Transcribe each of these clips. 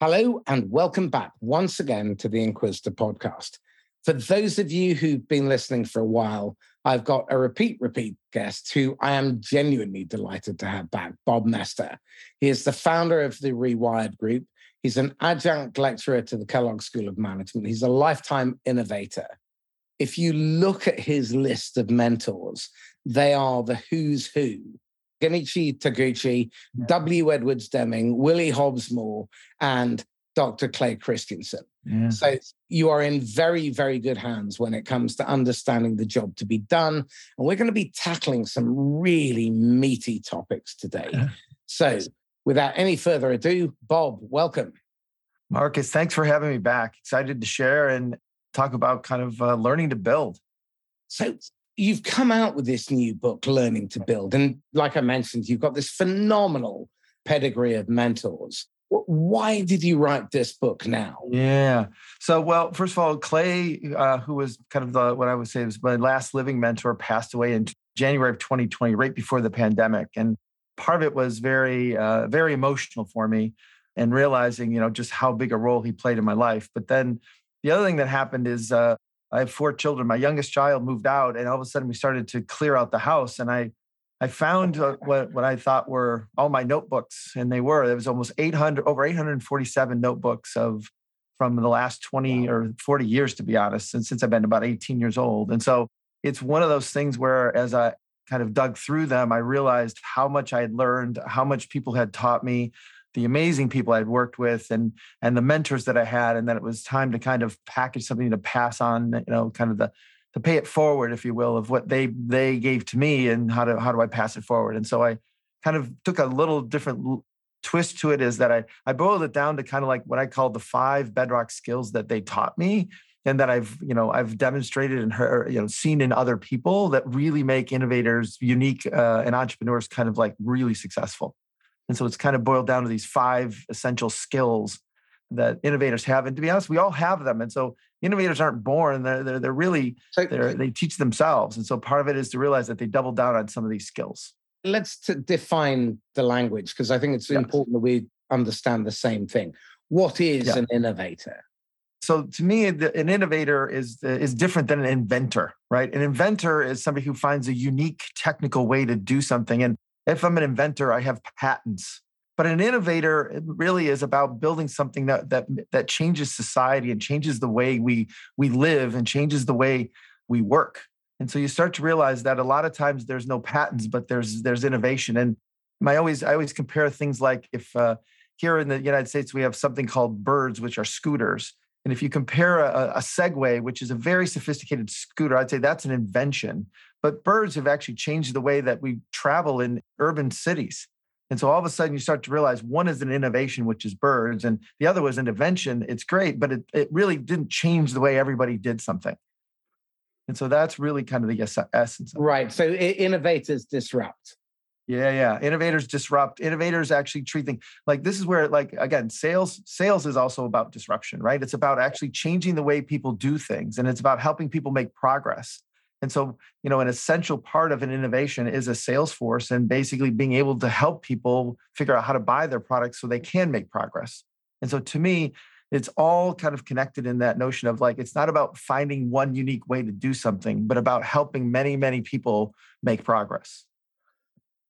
Hello, and welcome back once again to the Inquisitor podcast. For those of you who've been listening for a while, I've got a repeat, repeat guest who I am genuinely delighted to have back, Bob Moesta. He is the founder of the Rewired Group. He's an adjunct lecturer to the Kellogg School of Management. He's a lifetime innovator. If you look at his list of mentors, they are the who's who Genichi Taguchi, yeah. W. Edwards Deming, Willie Hobbs Moore, and Dr. Clay Christensen. Yeah. So you are in very, very good hands when it comes to understanding the job to be done. And we're going to be tackling some really meaty topics today. Yeah. So without any further ado, Bob, welcome. Marcus, thanks for having me back. Excited to share and talk about kind of uh, learning to build. So you've come out with this new book, Learning to Build. And like I mentioned, you've got this phenomenal pedigree of mentors. Why did you write this book now? Yeah. So, well, first of all, Clay, uh, who was kind of the, what I would say was my last living mentor, passed away in January of 2020, right before the pandemic. And part of it was very, uh, very emotional for me and realizing, you know, just how big a role he played in my life. But then the other thing that happened is uh, I have four children. My youngest child moved out, and all of a sudden we started to clear out the house. And I, I found uh, what what I thought were all my notebooks, and they were. There was almost 800, over 847 notebooks of from the last 20 or 40 years, to be honest, and since I've been about 18 years old. And so it's one of those things where, as I kind of dug through them, I realized how much I had learned, how much people had taught me, the amazing people I'd worked with and and the mentors that I had, and that it was time to kind of package something to pass on, you know, kind of the to pay it forward, if you will, of what they they gave to me and how to how do I pass it forward. And so I kind of took a little different twist to it is that I I boiled it down to kind of like what I call the five bedrock skills that they taught me and that I've you know I've demonstrated and heard you know seen in other people that really make innovators unique uh, and entrepreneurs kind of like really successful. And so it's kind of boiled down to these five essential skills that innovators have. And to be honest, we all have them. And so innovators aren't born; they're they're, they're really they're, they teach themselves. And so part of it is to realize that they double down on some of these skills. Let's define the language because I think it's yes. important that we understand the same thing. What is yeah. an innovator? So to me, an innovator is is different than an inventor, right? An inventor is somebody who finds a unique technical way to do something. And if I'm an inventor, I have patents. But an innovator it really is about building something that that that changes society and changes the way we we live and changes the way we work. And so you start to realize that a lot of times there's no patents, but there's there's innovation. And I always I always compare things like if uh, here in the United States we have something called birds, which are scooters. And if you compare a, a Segway, which is a very sophisticated scooter, I'd say that's an invention. But birds have actually changed the way that we travel in urban cities. And so all of a sudden you start to realize one is an innovation, which is birds, and the other was an invention. It's great, but it, it really didn't change the way everybody did something. And so that's really kind of the essence. right. So innovators disrupt. Yeah, yeah. Innovators disrupt. Innovators actually treat things like this is where, like, again, sales, sales is also about disruption, right? It's about actually changing the way people do things and it's about helping people make progress. And so, you know, an essential part of an innovation is a sales force and basically being able to help people figure out how to buy their products so they can make progress. And so to me, it's all kind of connected in that notion of like, it's not about finding one unique way to do something, but about helping many, many people make progress.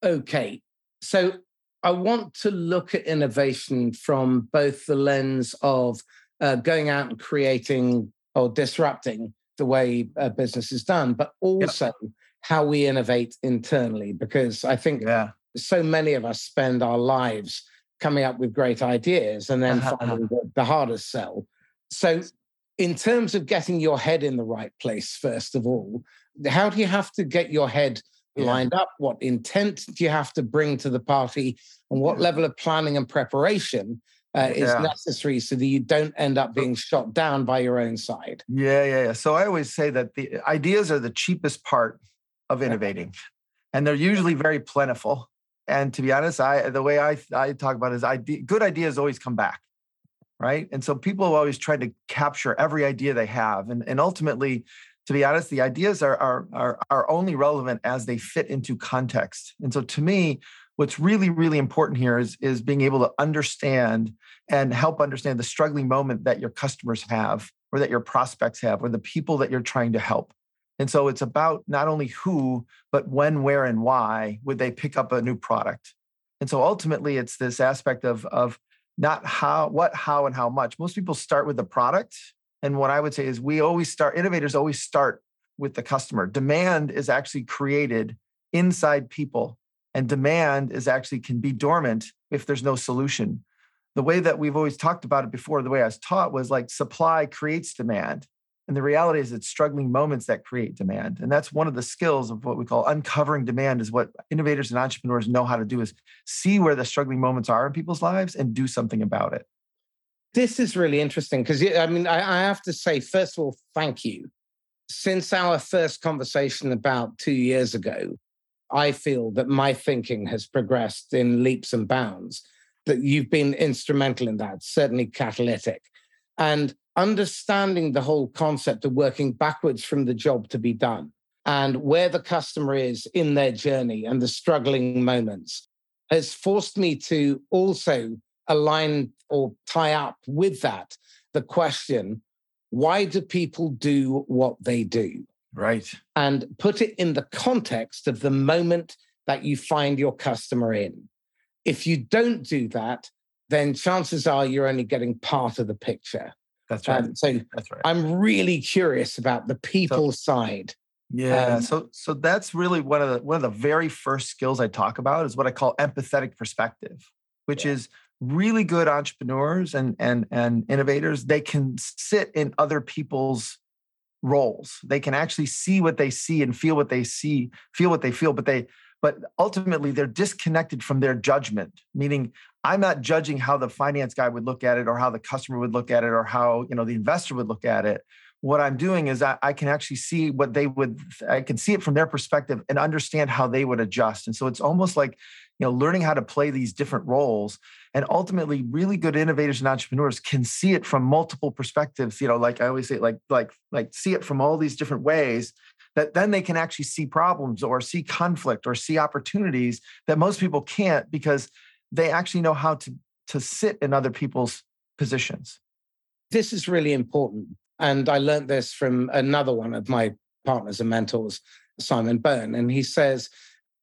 Okay. So I want to look at innovation from both the lens of uh, going out and creating or disrupting the way a business is done, but also yeah. how we innovate internally. Because I think yeah. so many of us spend our lives coming up with great ideas and then uh-huh. finding the, the hardest sell. So, in terms of getting your head in the right place, first of all, how do you have to get your head yeah. lined up? What intent do you have to bring to the party? And what level of planning and preparation uh, is yeah. necessary so that you don't end up being shot down by your own side. Yeah, yeah, yeah. So I always say that the ideas are the cheapest part of innovating, and they're usually very plentiful. And to be honest, I the way I I talk about it is idea, good ideas always come back, right? And so people have always tried to capture every idea they have, and and ultimately. To be honest, the ideas are, are are are only relevant as they fit into context. And so, to me, what's really really important here is is being able to understand and help understand the struggling moment that your customers have or that your prospects have or the people that you're trying to help. And so it's about not only who but when where and why would they pick up a new product. And so ultimately it's this aspect of of not how what how and how much. Most people start with the product and what i would say is we always start innovators always start with the customer. Demand is actually created inside people and demand is actually can be dormant if there's no solution. The way that we've always talked about it before the way i was taught was like supply creates demand and the reality is it's struggling moments that create demand and that's one of the skills of what we call uncovering demand is what innovators and entrepreneurs know how to do is see where the struggling moments are in people's lives and do something about it. This is really interesting because i mean I, have to say first of all thank you. Since our first conversation about two years ago I feel that my thinking has progressed in leaps and bounds, that you've been instrumental in that, certainly catalytic. And understanding the whole concept of working backwards from the job to be done and where the customer is in their journey and the struggling moments has forced me to also align or tie up with that the question why do people do what they do? Right. And put it in the context of the moment that you find your customer in. If you don't do that, then chances are you're only getting part of the picture. That's right. Um, so that's right. I'm really curious about the people so, side. Yeah. Um, so so that's really one of the one of the very first skills I talk about is what I call empathetic perspective, which yeah. is really good entrepreneurs and and and innovators. They can sit in other people's roles. They can actually see what they see and feel what they see, feel what they feel, but they but ultimately they're disconnected from their judgment, meaning I'm not judging how the finance guy would look at it or how the customer would look at it or how, you know, the investor would look at it. What I'm doing is I, I can actually see what they would I can see it from their perspective and understand how they would adjust. And so it's almost like you know learning how to play these different roles. And ultimately really good innovators and entrepreneurs can see it from multiple perspectives you know like i always say like like like see it from all these different ways that then they can actually see problems or see conflict or see opportunities that most people can't because they actually know how to to sit in other people's positions. This is really important and i learned this from another one of my partners and mentors simon byrne and he says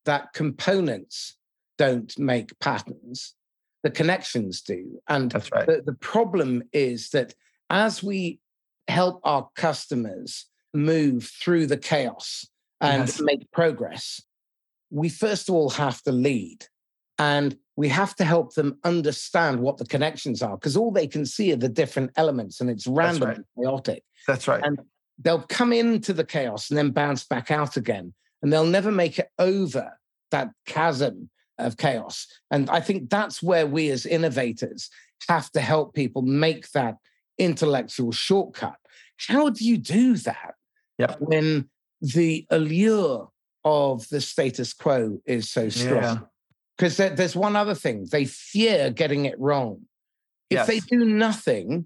that components don't make patterns, the connections do. And That's right. the, the problem is that as we help our customers move through the chaos and yes. make progress, we first of all have to lead and we have to help them understand what the connections are because all they can see are the different elements and it's random right. and chaotic. That's right. And they'll come into the chaos and then bounce back out again and they'll never make it over that chasm of chaos. And I think that's where we as innovators have to help people make that intellectual shortcut. How do you do that yep. when the allure of the status quo is so strong? Because yeah. there's one other thing they fear getting it wrong. If yes. they do nothing,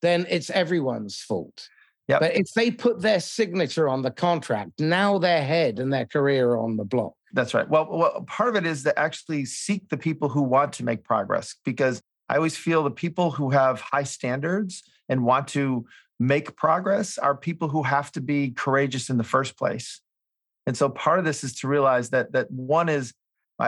then it's everyone's fault. Yep. But if they put their signature on the contract, now their head and their career are on the block. That's right. Well, well, part of it is to actually seek the people who want to make progress because I always feel the people who have high standards and want to make progress are people who have to be courageous in the first place. And so part of this is to realize that that one is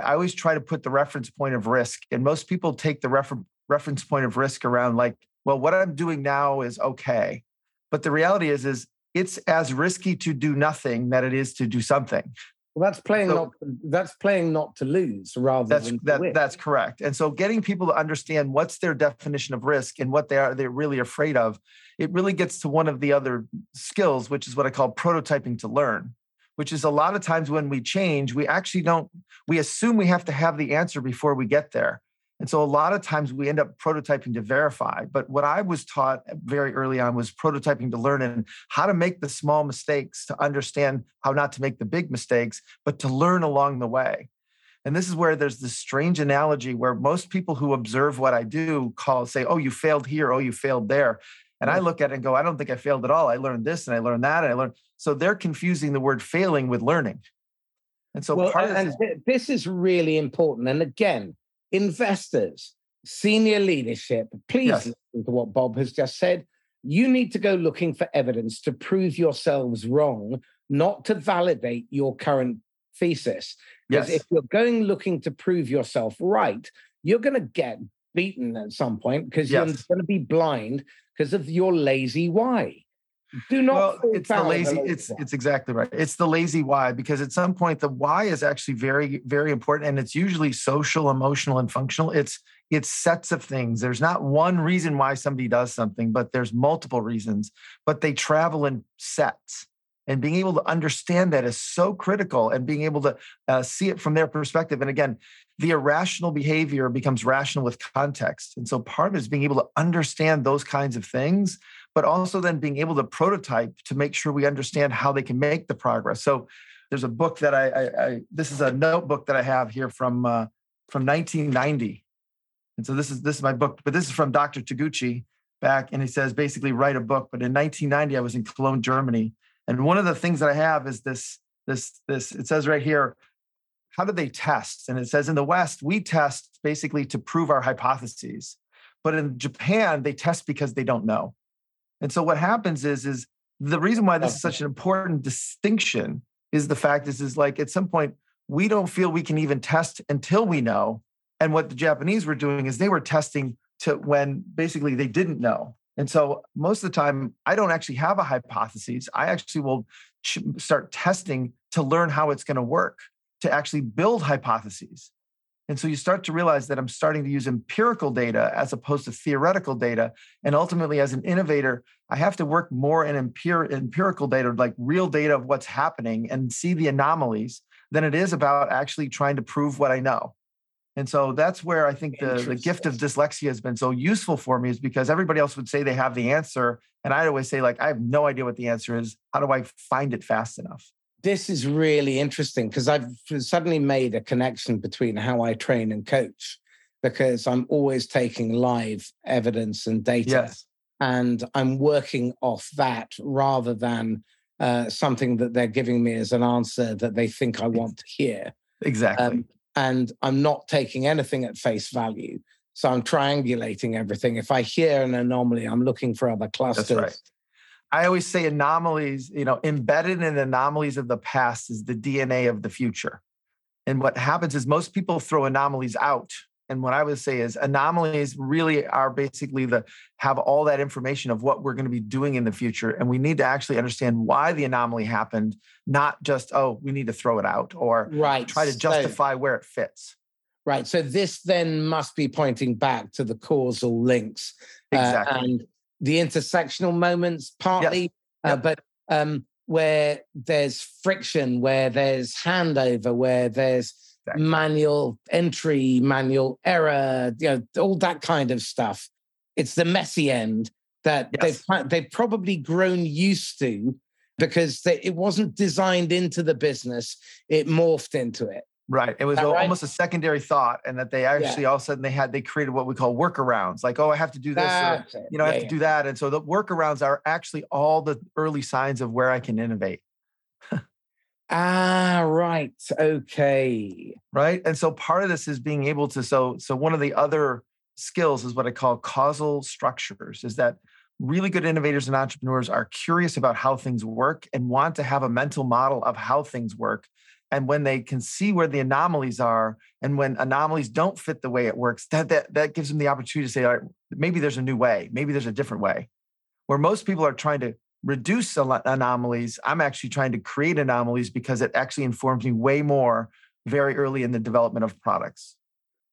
I always try to put the reference point of risk, and most people take the refer- reference point of risk around like, well, what I'm doing now is okay, but the reality is is it's as risky to do nothing that it is to do something. Well, that's playing so, not that's playing not to lose rather that's, than that, that's correct. And so getting people to understand what's their definition of risk and what they are they're really afraid of, it really gets to one of the other skills, which is what I call prototyping to learn, which is a lot of times when we change, we actually don't we assume we have to have the answer before we get there. And so a lot of times we end up prototyping to verify. But what I was taught very early on was prototyping to learn and how to make the small mistakes to understand how not to make the big mistakes, but to learn along the way. And this is where there's this strange analogy where most people who observe what I do call, say, oh, you failed here, oh, you failed there. And I look at it and go, I don't think I failed at all. I learned this and I learned that and I learned. So they're confusing the word failing with learning. And so well, part and this is really important. And again, investors, senior leadership, please Yes. listen to what Bob has just said. You need to go looking for evidence to prove yourselves wrong, not to validate your current thesis. Because yes, if you're going looking to prove yourself right, you're going to get beaten at some point because you're going to be blind because of your lazy why. Do not. well, it's the lazy. lazy It's why. it's exactly right. It's the lazy why because at some point the why is actually very very important, and it's usually social, emotional, and functional. It's it's sets of things. There's not one reason why somebody does something, but there's multiple reasons. But they travel in sets, and being able to understand that is so critical, and being able to uh, see it from their perspective. And again, the irrational behavior becomes rational with context, and so part of it is being able to understand those kinds of things but also then being able to prototype to make sure we understand how they can make the progress. So there's a book that I, I, I this is a notebook that I have here from uh, from 1990, and so this is this is my book, but this is from Dr. Taguchi back, and he says basically write a book. But in 1990, I was in Cologne, Germany, and one of the things that I have is this this this it says right here. How do they test? And it says in the West, we test basically to prove our hypotheses. But in Japan, they test because they don't know. And so what happens is, is the reason why this is such an important distinction is the fact is, is like at some point we don't feel we can even test until we know. And what the Japanese were doing is they were testing to when basically they didn't know. And so most of the time, I don't actually have a hypothesis. I actually will ch- start testing to learn how it's going to work, to actually build hypotheses. And so you start to realize that I'm starting to use empirical data as opposed to theoretical data. And ultimately, as an innovator, I have to work more in empir- empirical data, like real data of what's happening and see the anomalies, than it is about actually trying to prove what I know. And so that's where I think the, the gift of dyslexia has been so useful for me is because everybody else would say they have the answer. And I'd always say, like, I have no idea what the answer is. How do I find it fast enough? This is really interesting because I've suddenly made a connection between how I train and coach because I'm always taking live evidence and data Yes. and I'm working off that rather than uh, something that they're giving me as an answer that they think I want to hear. Exactly. Um, and I'm not taking anything at face value. So I'm triangulating everything. If I hear an anomaly, I'm looking for other clusters. Right. I always say anomalies, you know, embedded in anomalies of the past is the DNA of the future. And what happens is most people throw anomalies out. And what I would say is anomalies really are basically the have all that information of what we're going to be doing in the future. And we need to actually understand why the anomaly happened, not just, oh, we need to throw it out or Right. try to So- justify where it fits. Right. So this then must be pointing back to the causal links uh, Exactly. and the intersectional moments, partly, uh, Yep. but um, where there's friction, where there's handover, where there's Exactly. manual entry, manual error, you know, all that kind of stuff. It's the messy end that Yes. they've they've probably grown used to because they, it wasn't designed into the business; it morphed into it. Right. It was al- right? almost a secondary thought, and that they actually all of a sudden they had they created what we call workarounds. Like, oh, I have to do this, or it. you know, I Yeah, have yeah. to do that. And so the workarounds are actually all the early signs of where I can innovate. Ah, right. Okay. Right. And so part of this is being able to so so one of the other skills is what I call causal structures, is that really good innovators and entrepreneurs are curious about how things work and want to have a mental model of how things work. And when they can see where the anomalies are, and when anomalies don't fit the way it works, that that that gives them the opportunity to say, all right, maybe there's a new way, maybe there's a different way. Where most people are trying to reduce anomalies, I'm actually trying to create anomalies because it actually informs me way more very early in the development of products.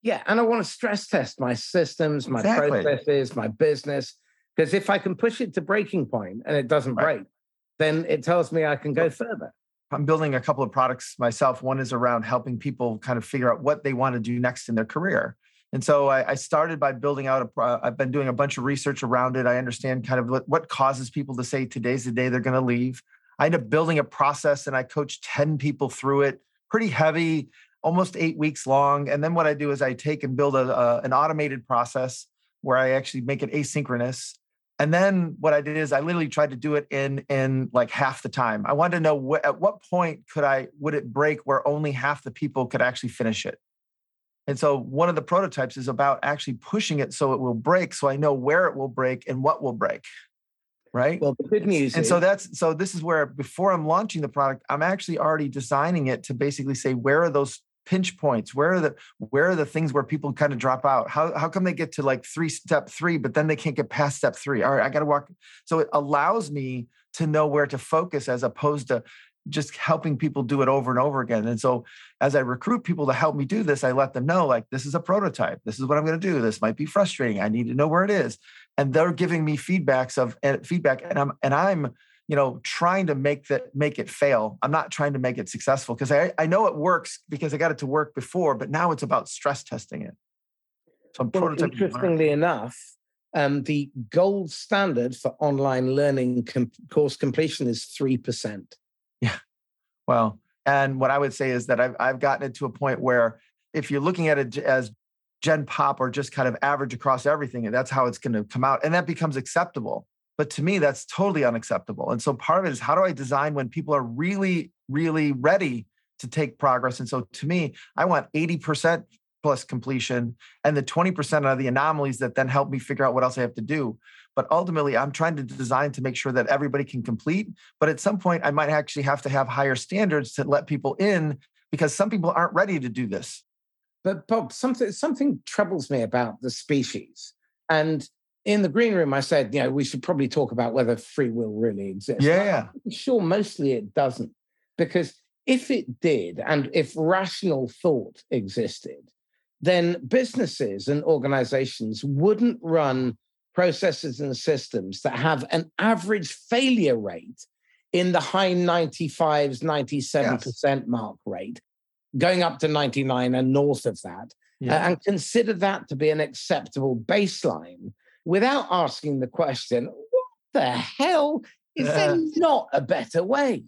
Yeah. And I want to stress test my systems, my Exactly. processes, my business. Because if I can push it to breaking point and it doesn't Right. break, then it tells me I can go further. I'm building a couple of products myself. One is around helping people kind of figure out what they want to do next in their career. And so I, I started by building out a. Pro- uh, I've been doing a bunch of research around it. I understand kind of what, what causes people to say today's the day they're going to leave. I end up building a process and I coach 10 people through it, pretty heavy, almost eight weeks long. And then what I do is I take and build a, a, an automated process where I actually make it asynchronous. And then what I did is I literally tried to do it in in like half the time. I wanted to know wh- at what point could I would it break where only half the people could actually finish it. And so one of the prototypes is about actually pushing it so it will break so I know where it will break and what will break. Right? Well, the good news and is, so that's so this is where before I'm launching the product, I'm actually already designing it to basically say where are those pinch points where are the where are the things where people kind of drop out? How, how come they get to like three step three but then they can't get past step three? All right i got to walk so it allows me to know where to focus as opposed to just helping people do it over and over again. And so as i recruit people to help me do this i let them know like this is a prototype. This is what i'm going to do. This might be frustrating. I need to know where it is. And they're giving me feedbacks of eh, feedback and i'm and i'm you know trying to make that make it fail. I'm not trying to make it successful because I, I know it works because i got it to work before but now it's about stress testing it. So I'm well, interestingly enough um, the gold standard for online learning com- course completion is 3% yeah. Well and what i would say is that i've, I've gotten it to a point where if you're looking at it as gen pop or just kind of average across everything that's how it's going to come out and that becomes acceptable but to me, that's totally unacceptable. And so part of it is how do I design when people are really, really ready to take progress? And so to me, I want 80% plus completion and the 20% are the anomalies that then help me figure out what else I have to do. But ultimately, I'm trying to design to make sure that everybody can complete. But at some point, I might actually have to have higher standards to let people in because some people aren't ready to do this. But Bob, something something troubles me about the species. And in the green room, I said, you know, we should probably talk about whether free will really exists. Yeah. I'm sure mostly it doesn't. Because if it did, and if rational thought existed, then businesses and organizations wouldn't run processes and systems that have an average failure rate in the high 95s, 97% yes. mark rate, going up to 99 and north of that, yeah. uh, and consider that to be an acceptable baseline without asking the question, what the hell? Is uh, there not a better way?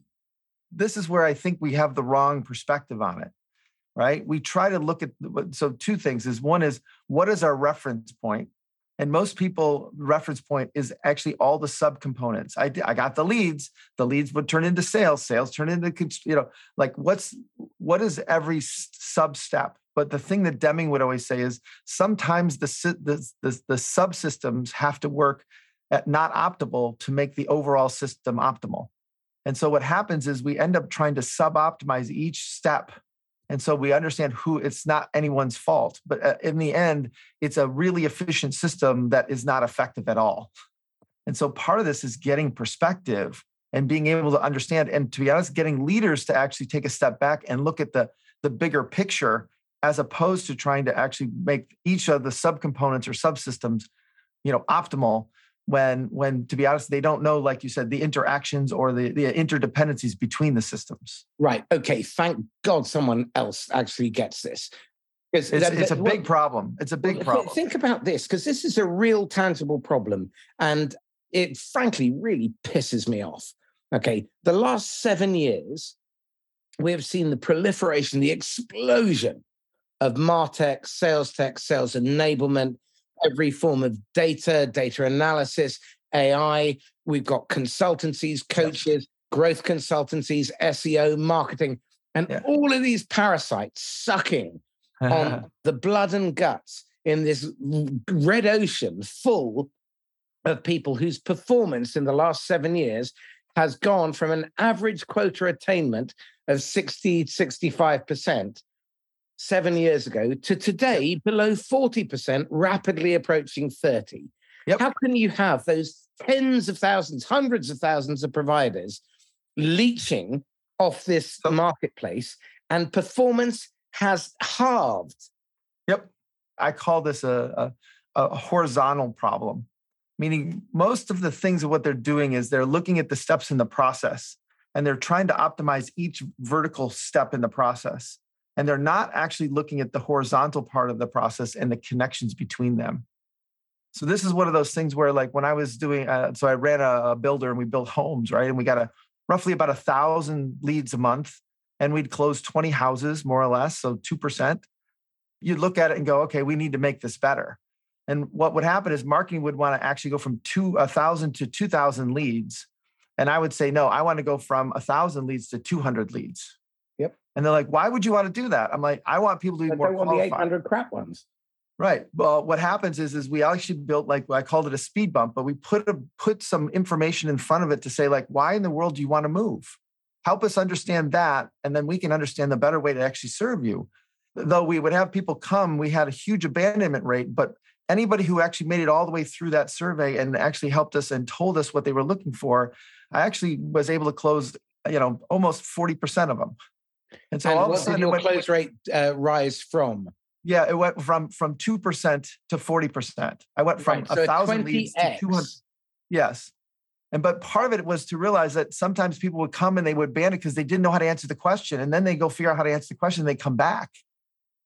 This is where I think we have the wrong perspective on it, right? We try to look at, so two things is one is what is our reference point? And most people reference point is actually all the subcomponents. I, I got the leads. The leads would turn into sales. Sales turn into you know like what's what is every sub step? But the thing that Deming would always say is sometimes the, the, the, the subsystems have to work at not optimal to make the overall system optimal. And so what happens is we end up trying to sub optimize each step. And so we understand who it's not anyone's fault, but uh, in the end, it's a really efficient system that is not effective at all. And so part of this is getting perspective and being able to understand. And to be honest, getting leaders to actually take a step back and look at the, the bigger picture as opposed to trying to actually make each of the subcomponents or subsystems you know optimal when when to be honest they don't know like you said the interactions or the, the interdependencies between the systems. Right. Okay. Thank god someone else actually gets this. It's, it's, it's a big problem. It's a big problem. think about this because this is a real tangible problem and it frankly really pisses me off. Okay. The last seven years we have seen the proliferation the explosion of Martech, sales tech, sales enablement, every form of data, data analysis, AI. We've got consultancies, coaches, growth consultancies, SEO, marketing, and yeah. all of these parasites sucking on the blood and guts in this red ocean full of people whose performance in the last seven years has gone from an average quota attainment of 60, 65% seven years ago to today below 40%, rapidly approaching 30. Yep. How can you have those tens of thousands, hundreds of thousands of providers leeching off this marketplace and performance has halved? Yep. I call this a, a, a horizontal problem, meaning most of the things of what they're doing is they're looking at the steps in the process and they're trying to optimize each vertical step in the process and they're not actually looking at the horizontal part of the process and the connections between them so this is one of those things where like when i was doing uh, so i ran a, a, builder and we built homes right and we got a roughly about a thousand leads a month and we'd close 20 houses more or less so 2% you'd look at it and go okay we need to make this better And what would happen is marketing would want to actually go from two a thousand to two thousand leads. And I would say, no, I want to go from a thousand leads to 200 leads. And they're like, why would you want to do that? I'm like, I want people to be I more want the 800 crap ones. Right. Well, what happens is, is we actually built like I called it a speed bump, but we put a, put some information in front of it to say like, why in the world do you want to move? Help us understand that, and then we can understand the better way to actually serve you. Though we would have people come, we had a huge abandonment rate, but anybody who actually made it all the way through that survey and actually helped us and told us what they were looking for, I actually was able to close, you know, almost forty percent of them. And so and all of a sudden, your went- close rate uh, rise from? yeah, it went from from two percent to forty percent. I went from Right, a so thousand leads to two hundred. Yes, and but part of it was to realize that sometimes people would come and they would ban it because they didn't know how to answer the question, and then they go figure out how to answer the question, and they come back.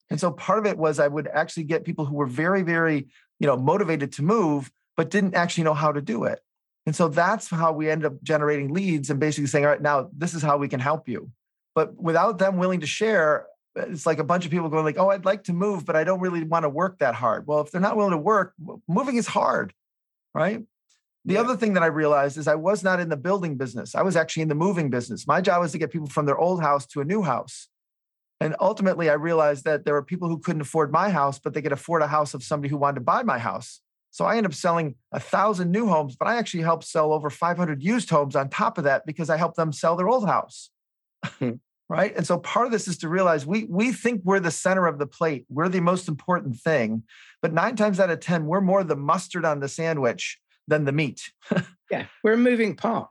And so part of it was I would actually get people who were very, very, you know, motivated to move, but didn't actually know how to do it. And so that's how we end up generating leads and basically saying, all right, now this is how we can help you. But without them willing to share, it's like a bunch of people going like, oh, I'd like to move, but I don't really want to work that hard. Well, if they're not willing to work, moving is hard, right? The Yeah. other thing that I realized is I was not in the building business. I was actually in the moving business. My job was to get people from their old house to a new house. And ultimately, I realized that there were people who couldn't afford my house, but they could afford a house of somebody who wanted to buy my house. So I ended up selling a thousand new homes, but I actually helped sell over 500 used homes on top of that because I helped them sell their old house. Hmm. Right. And so part of this is to realize we we think we're the center of the plate. We're the most important thing. But nine times out of 10, we're more the mustard on the sandwich than the meat. Yeah, we're a moving part.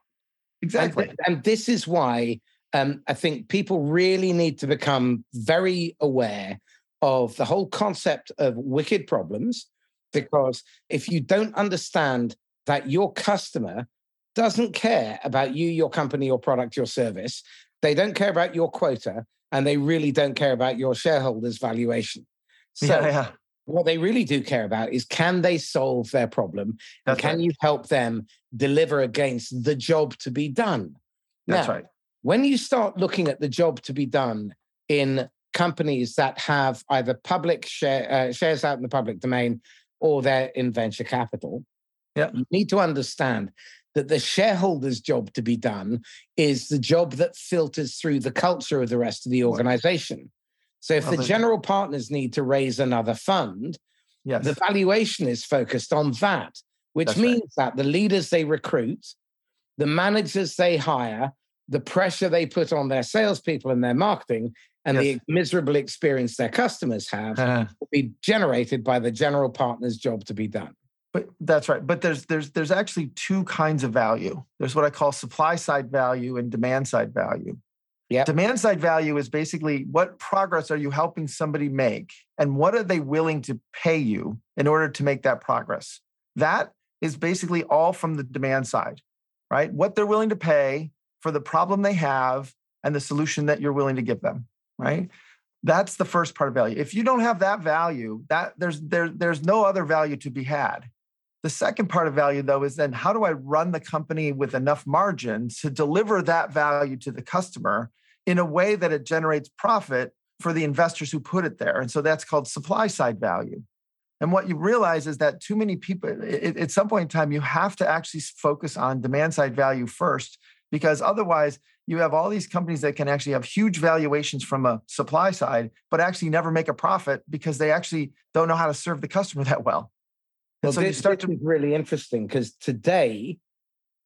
And, exactly. th- and this is why um, I think people really need to become very aware of the whole concept of wicked problems. Because if you don't understand that your customer doesn't care about you, your company, your product, your service, they don't care about your quota, and they really don't care about your shareholders' valuation. So, yeah, yeah. what they really do care about is can they solve their problem and can right. you help them deliver against the job to be done? That's Now, right. When you start looking at the job to be done in companies that have either public share, uh, shares out in the public domain or they're in venture capital, Yeah. you need to understand that the shareholders' job to be done is the job that filters through the culture of the rest of the organization. So if Well, the general partners need to raise another fund, Yes. the valuation is focused on that, which That's right. means that the leaders they recruit, the managers they hire, the pressure they put on their salespeople and their marketing, and Yes. the miserable experience their customers have will be generated by the general partner's job to be done. But that's right. But there's there's there's actually two kinds of value. There's what I call supply side value and demand side value. Yep. Demand side value is basically what progress are you helping somebody make and what are they willing to pay you in order to make that progress? That is basically all from the demand side, right? What they're willing to pay for the problem they have and the solution that you're willing to give them, right? That's the first part of value. If you don't have that value, that there's there, there's no other value to be had. The second part of value, though, is then how do I run the company with enough margin to deliver that value to the customer in a way that it generates profit for the investors who put it there? And so that's called supply side value. And what you realize is that too many people, it- at some point in time, you have to actually focus on demand side value first, because otherwise, you have all these companies that can actually have huge valuations from a supply side, but actually never make a profit because they actually don't know how to serve the customer that well. Well, so this, start this to is really interesting because today,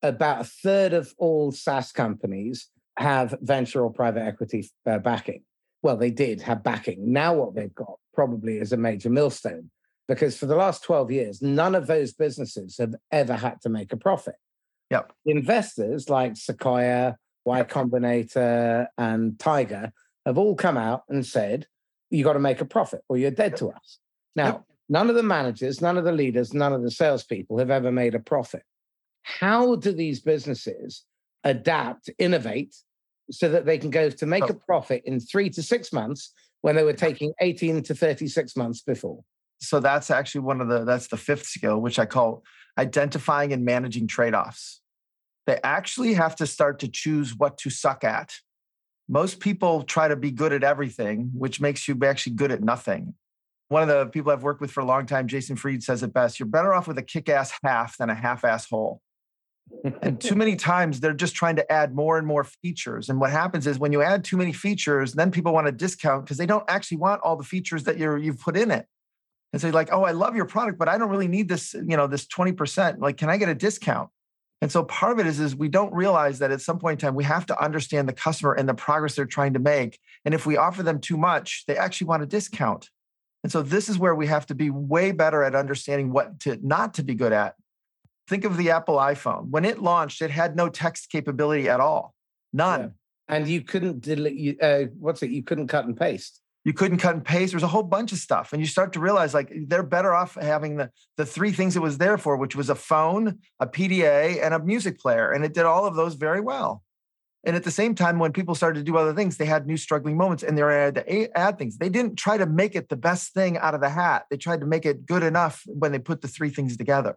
about a third of all SaaS companies have venture or private equity uh, backing. Well, they did have backing. Now, what they've got probably is a major millstone because for the last 12 years, none of those businesses have ever had to make a profit. Yep. Investors like Sequoia, Y Combinator, and Tiger have all come out and said, you got to make a profit or you're dead to us. Now, Yep. None of the managers, none of the leaders, none of the salespeople have ever made a profit. How do these businesses adapt, innovate, so that they can go to make oh. a Oh. profit in three to six months when they were taking 18 to 36 months before? so that's actually one of the that's the fifth skill which i call identifying and managing trade-offs they actually have to start to choose what to suck at most people try to be good at everything which makes you actually good at nothing One of the people I've worked with for a long time, Jason Fried, says it best you're better off with a kick ass half than a half ass whole. and too many times they're just trying to add more and more features. And what happens is when you add too many features, then people want to discount because they don't actually want all the features that you're you've put in it. And say, like, oh, I love your product, but I don't really need this, you know, this 20%. Like, can I get a discount? And so part of it is, is we don't realize that at some point in time, we have to understand the customer and the progress they're trying to make. And if we offer them too much, they actually want a discount. And so this is where we have to be way better at understanding what to not to be good at. Think of the Apple iPhone. When it launched, it had no text capability at all. None. Yeah. And you couldn't delete, uh, what's it? You couldn't cut and paste you couldn't cut and paste. There's a whole bunch of stuff. And you start to realize like they're better off having the, the three things it was there for, which was a phone, a PDA, and a music player. And it did all of those very well. And at the same time, when people started to do other things, they had new struggling moments and they had to add things. They didn't try to make it the best thing out of the hat. They tried to make it good enough when they put the three things together.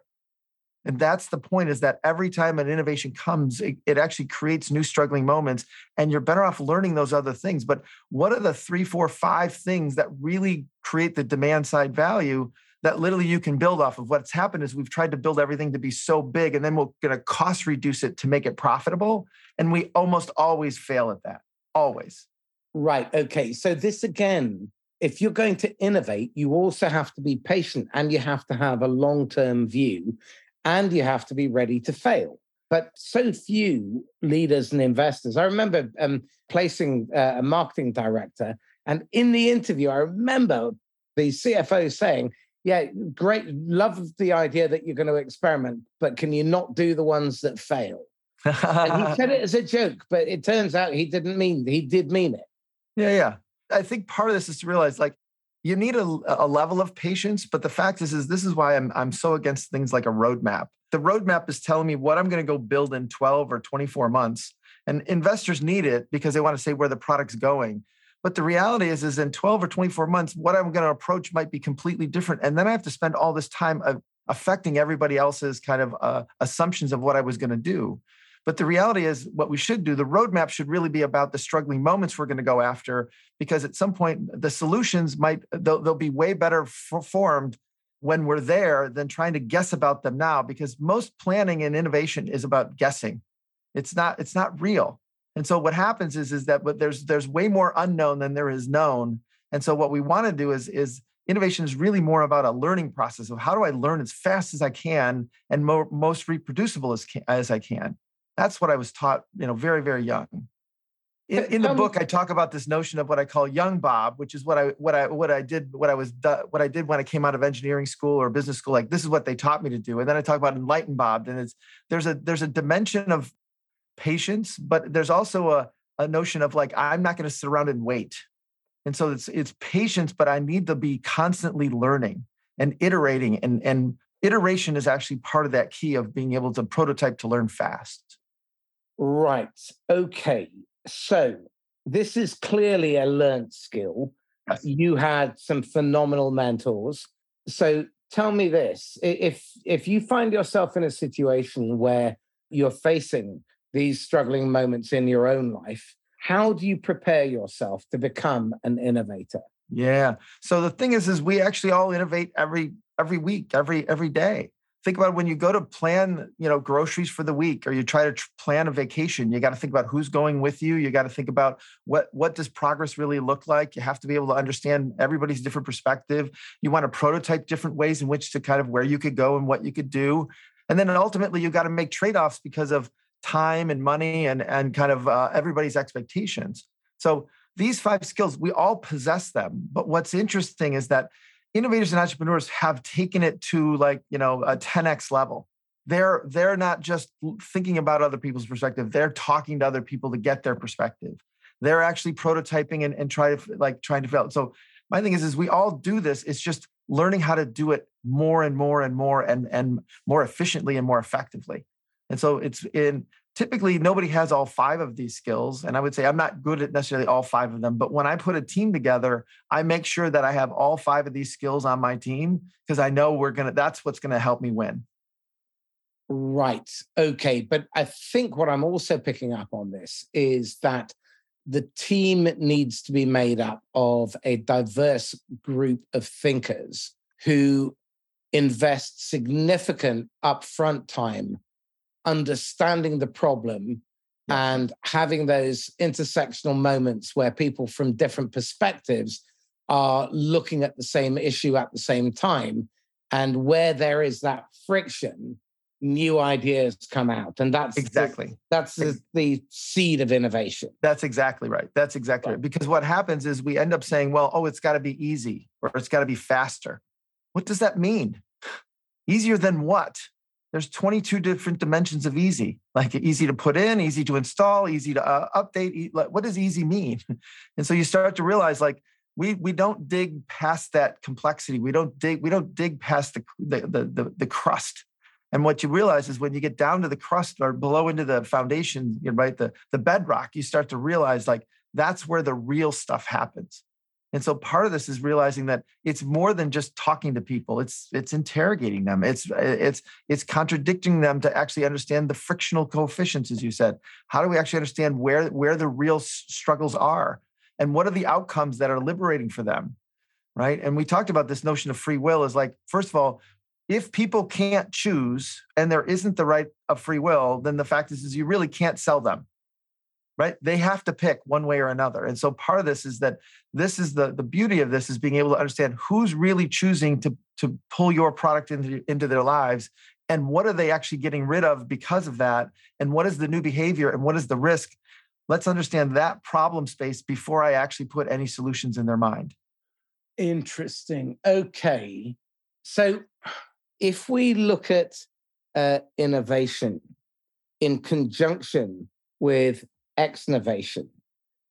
And that's the point is that every time an innovation comes, it, it, actually creates new struggling moments. And you're better off learning those other things. But what are the three, four, five things that really create the demand side value that literally you can build off of? What's happened is we've tried to build everything to be so big and then we're going to cost reduce it to make it profitable. And we almost always fail at that. Always. Right. Okay. So this again, if you're going to innovate, you also have to be patient and you have to have a long term view and you have to be ready to fail. But so few leaders and investors. I remember um, placing uh, a marketing director, and in the interview, I remember the CFO saying, yeah, great. Love the idea that you're going to experiment, but can you not do the ones that fail? and he said it as a joke, but it turns out he didn't mean he did mean it. Yeah, yeah. I think part of this is to realize like you need a, a level of patience. But the fact is, is this is why I'm I'm so against things like a roadmap. The roadmap is telling me what I'm going to go build in 12 or 24 months. And investors need it because they want to say where the product's going. But the reality is, is in 12 or 24 months, what I'm going to approach might be completely different. And then I have to spend all this time affecting everybody else's kind of uh, assumptions of what I was going to do. But the reality is, what we should do, the roadmap should really be about the struggling moments we're going to go after, because at some point, the solutions might, they'll, they'll be way better formed when we're there than trying to guess about them now, because most planning and innovation is about guessing. It's not, it's not real. And so what happens is, is that but there's there's way more unknown than there is known. And so what we want to do is, is innovation is really more about a learning process of how do I learn as fast as I can and mo- most reproducible as, can, as I can. That's what I was taught, you know, very, very young. In, in the um book, I talk about this notion of what I call young Bob, which is what I what I what I did what I was what I did when I came out of engineering school or business school. Like this is what they taught me to do, and then I talk about enlightened Bob, and it's there's a there's a dimension of patience, but there's also a a notion of like I'm not going to sit around and wait, and so it's it's patience, but I need to be constantly learning and iterating, and and iteration is actually part of that key of being able to prototype to learn fast. Right. Okay. So this is clearly a learned skill. Uh, yes. You had some phenomenal mentors. So tell me this: if if you find yourself in a situation where you're facing these struggling moments in your own life, how do you prepare yourself to become an innovator? Yeah. So the thing is, is we actually all innovate every every week, every every day think about when you go to plan you know groceries for the week or you try to tr- plan a vacation you got to think about who's going with you you got to think about what what does progress really look like you have to be able to understand everybody's different perspective you want to prototype different ways in which to kind of where you could go and what you could do and then ultimately you got to make trade-offs because of time and money and and kind of uh, everybody's expectations. So these five skills we all possess them. But what's interesting is that innovators and entrepreneurs have taken it to like you know a 10x level. They're they're not just thinking about other people's perspective. They're talking to other people to get their perspective. They're actually prototyping and, and try to like trying to develop so my thing is is we all do this. It's just learning how to do it more and more and more and and more efficiently and more effectively and so it's in typically nobody has all five of these skills and i would say i'm not good at necessarily all five of them but when i put a team together i make sure that i have all five of these skills on my team because i know we're going to that's what's going to help me win. Right okay but i think what i'm also picking up on this is that the team needs to be made up of a diverse group of thinkers who invest significant upfront time understanding the problem and having those intersectional moments where people from different perspectives are looking at the same issue at the same time. And where there is that friction, new ideas come out. And that's exactly the, that's the, the, seed of innovation. That's exactly right. That's exactly right. right. Because what happens is we end up saying, well, oh, it's got to be easy or it's got to be faster. What does that mean? Easier than what? There's 22 different dimensions of easy like easy to put in easy to install easy to uh, update what does easy mean? And so you start to realize like we we don't dig past that complexity. We don't dig we don't dig past the the the, the, the crust. And what you realize is when you get down to the crust or below into the foundation right the the bedrock you start to realize like that's where the real stuff happens and so part of this is realizing that it's more than just talking to people. It's it's interrogating them. It's it's it's contradicting them to actually understand the frictional coefficients, as you said. How do we actually understand where where the real struggles are, and what are the outcomes that are liberating for them, right? And we talked about this notion of free will is like first of all, if people can't choose and there isn't the right of free will, then the fact is is you really can't sell them right? They have to pick one way or another. And so part of this is that this is the the beauty of this is being able to understand who's really choosing to to pull your product into into their lives and what are they actually getting rid of because of that? And what is the new behavior and what is the risk? Let's understand that problem space before i actually put any solutions in their mind. Interesting. Okay. So if we look at uh, innovation in conjunction with exnovation.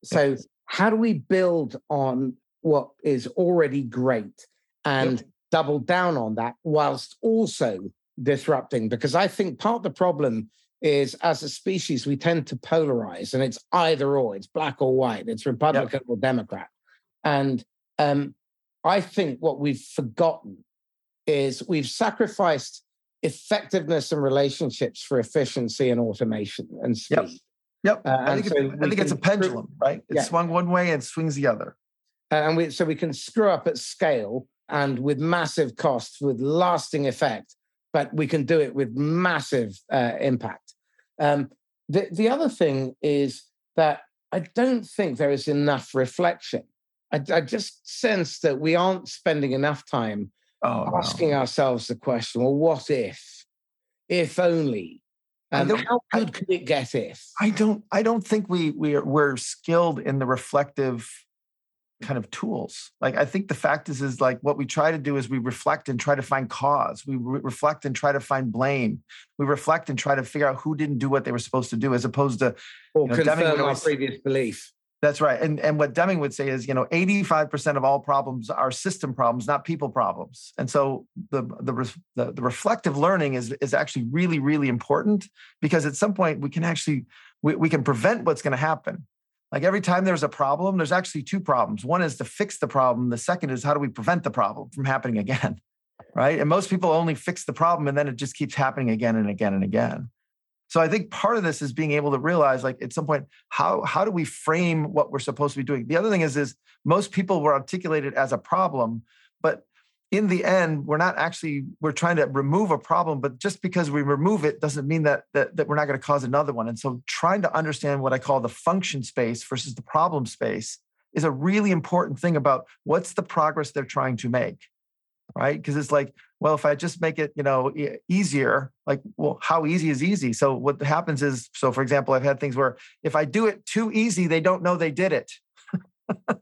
So, how do we build on what is already great and yep. double down on that whilst also disrupting? Because I think part of the problem is as a species, we tend to polarize and it's either or, it's black or white, it's Republican yep. or Democrat. And um, I think what we've forgotten is we've sacrificed effectiveness and relationships for efficiency and automation and speed. Yep. Yep. Uh, I think, so it, I think it's a pendulum, right? It yeah. swung one way and swings the other. And we, so we can screw up at scale and with massive costs, with lasting effect, but we can do it with massive uh, impact. Um, the, the other thing is that I don't think there is enough reflection. I, I just sense that we aren't spending enough time oh, asking no. ourselves the question well, what if? If only, and how good could it get if? I don't. I don't think we we are, we're skilled in the reflective kind of tools. Like I think the fact is is like what we try to do is we reflect and try to find cause. We re- reflect and try to find blame. We reflect and try to figure out who didn't do what they were supposed to do, as opposed to or you know, confirm our previous belief. That's right. And and what Deming would say is, you know, 85% of all problems are system problems, not people problems. And so the the the, the reflective learning is is actually really really important because at some point we can actually we, we can prevent what's going to happen. Like every time there's a problem, there's actually two problems. One is to fix the problem. The second is how do we prevent the problem from happening again? Right? And most people only fix the problem and then it just keeps happening again and again and again. So I think part of this is being able to realize, like at some point, how how do we frame what we're supposed to be doing? The other thing is, is most people were articulated as a problem, but in the end, we're not actually we're trying to remove a problem, but just because we remove it doesn't mean that that, that we're not going to cause another one. And so trying to understand what I call the function space versus the problem space is a really important thing about what's the progress they're trying to make right because it's like well if i just make it you know easier like well how easy is easy so what happens is so for example i've had things where if i do it too easy they don't know they did it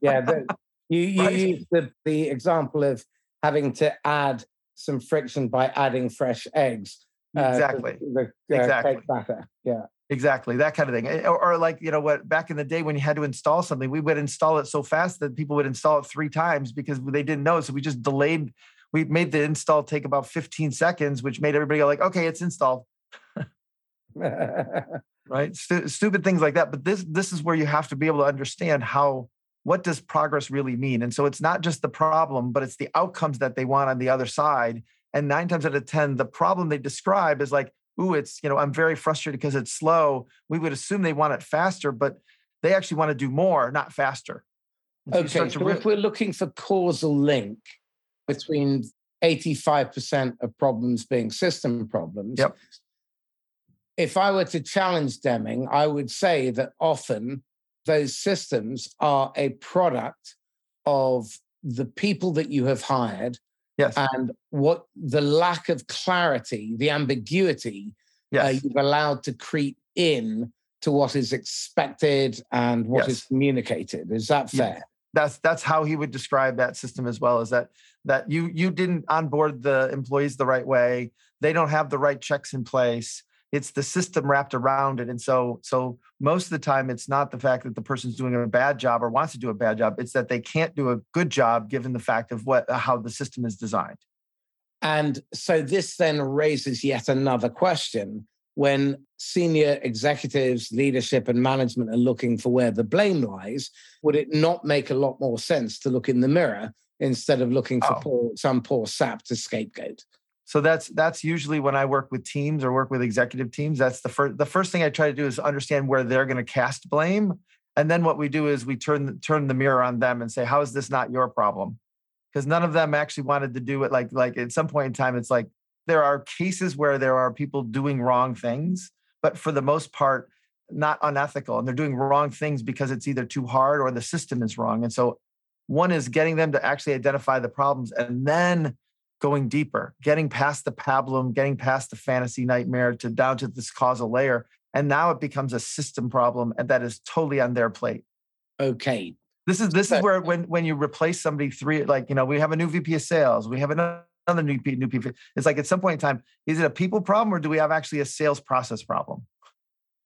yeah the, you, you right? use the, the example of having to add some friction by adding fresh eggs uh, exactly the, the uh, exactly batter yeah Exactly, that kind of thing. Eh, or, or, like, you know, what back in the day when you had to install something, we would install it so fast that people would install it three times because they didn't know. So we just delayed we made the install take about 15 seconds, which made everybody go like, okay, it's installed. right? St- stupid things like that. But this this is where you have to be able to understand how what does progress really mean. And so it's not just the problem, but it's the outcomes that they want on the other side. And nine times out of ten, the problem they describe is like, ooh, it's you know, I'm very frustrated because it's slow. We would assume they want it faster, but They actually want to do more, not faster. So okay, so re- if we're looking for causal link between 85% of problems being system problems, yep. if I were to challenge Deming, I would say that often those systems are a product of the people that you have hired yes. and what the lack of clarity, the ambiguity uh, yes. uh, you've allowed to creep in to what is expected and what yes. is communicated. Is that fair? That's that's how he would describe that system as well. Is that that you you didn't onboard the employees the right way. They don't have the right checks in place it's the system wrapped around it and so so most of the time it's not the fact that the person's doing a bad job or wants to do a bad job it's that they can't do a good job given the fact of what how the system is designed and so this then raises yet another question when senior executives leadership and management are looking for where the blame lies would it not make a lot more sense to look in the mirror instead of looking for oh. poor, some poor sap to scapegoat so that's that's usually when I work with teams or work with executive teams. That's the first the first thing I try to do is understand where they're going to cast blame, and then what we do is we turn turn the mirror on them and say, "How is this not your problem?" Because none of them actually wanted to do it. Like like at some point in time, it's like there are cases where there are people doing wrong things, but for the most part, not unethical, and they're doing wrong things because it's either too hard or the system is wrong. And so, one is getting them to actually identify the problems and then going deeper, getting past the pablum, getting past the fantasy nightmare to down to this causal layer. And now it becomes a system problem and that is totally on their plate. Okay. This is this is where when when you replace somebody three like you know we have a new VP of sales we have another new new VP it's like at some point in time is it a people problem or do we have actually a sales process problem?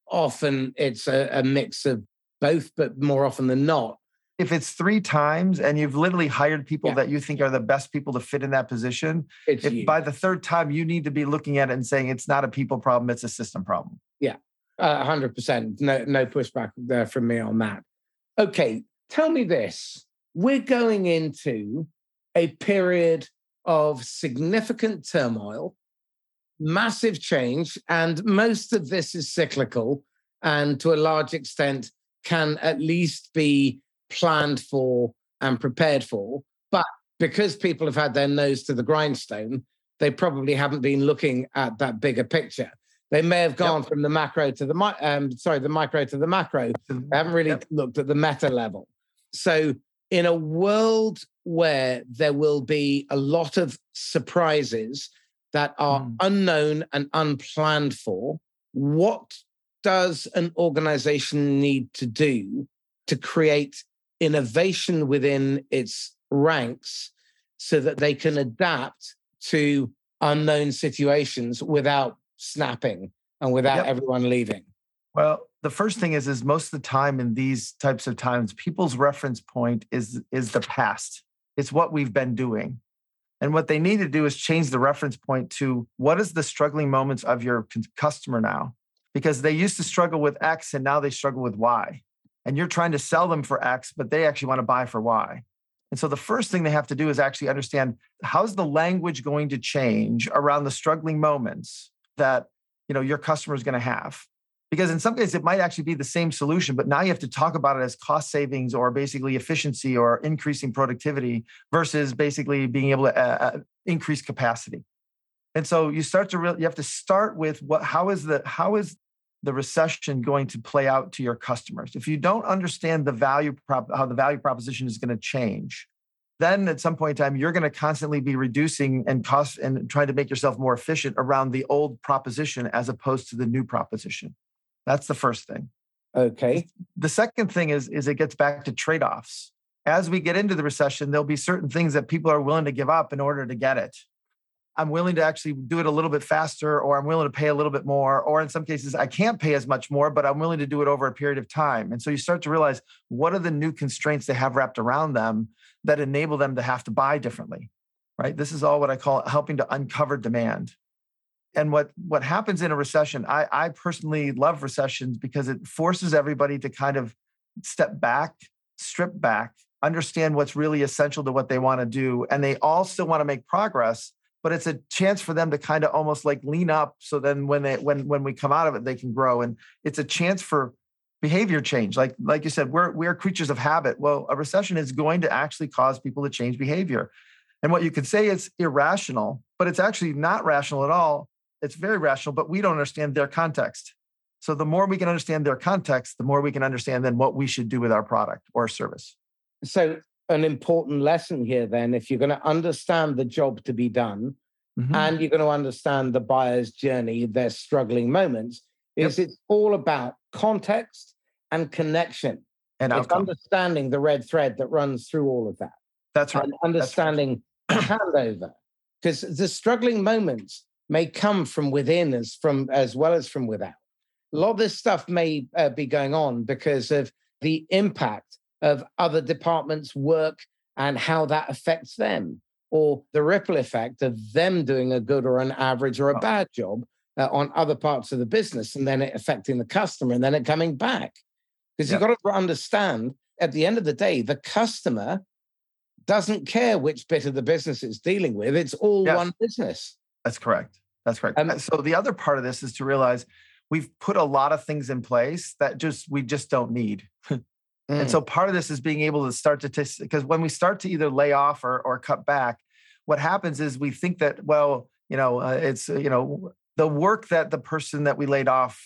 Often it's a, a mix of both, but more often than not, if it's three times and you've literally hired people yeah. that you think are the best people to fit in that position, if by the third time you need to be looking at it and saying it's not a people problem, it's a system problem. Yeah, hundred uh, percent. No, no pushback there from me on that. Okay, tell me this: we're going into a period of significant turmoil, massive change, and most of this is cyclical, and to a large extent can at least be planned for and prepared for. But because people have had their nose to the grindstone, they probably haven't been looking at that bigger picture. They may have gone yep. from the macro to the um, sorry, the micro to the macro. They haven't really yep. looked at the meta level. So, in a world where there will be a lot of surprises that are mm. unknown and unplanned for, what does an organization need to do to create innovation within its ranks so that they can adapt to unknown situations without snapping and without yep. everyone leaving? Well, the first thing is is most of the time in these types of times people's reference point is is the past. It's what we've been doing. And what they need to do is change the reference point to what is the struggling moments of your customer now? Because they used to struggle with X and now they struggle with Y and you're trying to sell them for X, but they actually want to buy for Y. And so the first thing they have to do is actually understand how's the language going to change around the struggling moments that you know your customer is going to have. Because in some cases it might actually be the same solution, but now you have to talk about it as cost savings or basically efficiency or increasing productivity versus basically being able to uh, uh increase capacity. And so you start to really you have to start with what how is the how is the recession going to play out to your customers. If you don't understand the value prop, how the value proposition is going to change, then at some point in time, you're going to constantly be reducing and cost and trying to make yourself more efficient around the old proposition as opposed to the new proposition. That's the first thing. Okay. The second thing is, is it gets back to trade-offs. As we get into the recession, there'll be certain things that people are willing to give up in order to get it. I'm willing to actually do it a little bit faster, or I'm willing to pay a little bit more, or in some cases, I can't pay as much more, but I'm willing to do it over a period of time. And so you start to realize what are the new constraints they have wrapped around them that enable them to have to buy differently, right? This is all what I call helping to uncover demand. And what, what happens in a recession, I, I personally love recessions because it forces everybody to kind of step back, strip back, understand what's really essential to what they want to do. And they all still want to make progress but it's a chance for them to kind of almost like lean up so then when they when when we come out of it they can grow and it's a chance for behavior change. Like, like you said, we're we're creatures of habit. Well, a recession is going to actually cause people to change behavior. And what you could say is irrational, but it's actually not rational at all. It's very rational, but we don't understand their context. So the more we can understand their context, the more we can understand then what we should do with our product or service. So an important lesson here then, if you're going to understand the job to be done, mm-hmm. and you're going to understand the buyer's journey, their struggling moments, is yep. it's all about context and connection and it's understanding the red thread that runs through all of that. That's right. And understanding handover because the struggling moments may come from within as from as well as from without a lot of this stuff may uh, be going on because of the impact of other departments work and how that affects them or the ripple effect of them doing a good or an average or a bad job uh, on other parts of the business and then it affecting the customer and then it coming back because you've got to understand at the end of the day the customer doesn't care which bit of the business it's dealing with. It's all yes. one business. That's correct. That's correct. Um, so the other part of this is to realize we've put a lot of things in place that just we just don't need. mm. And so part of this is being able to start to t- because when we start to either lay off or or cut back, what happens is we think that well, you know, uh, it's you know the work that the person that we laid off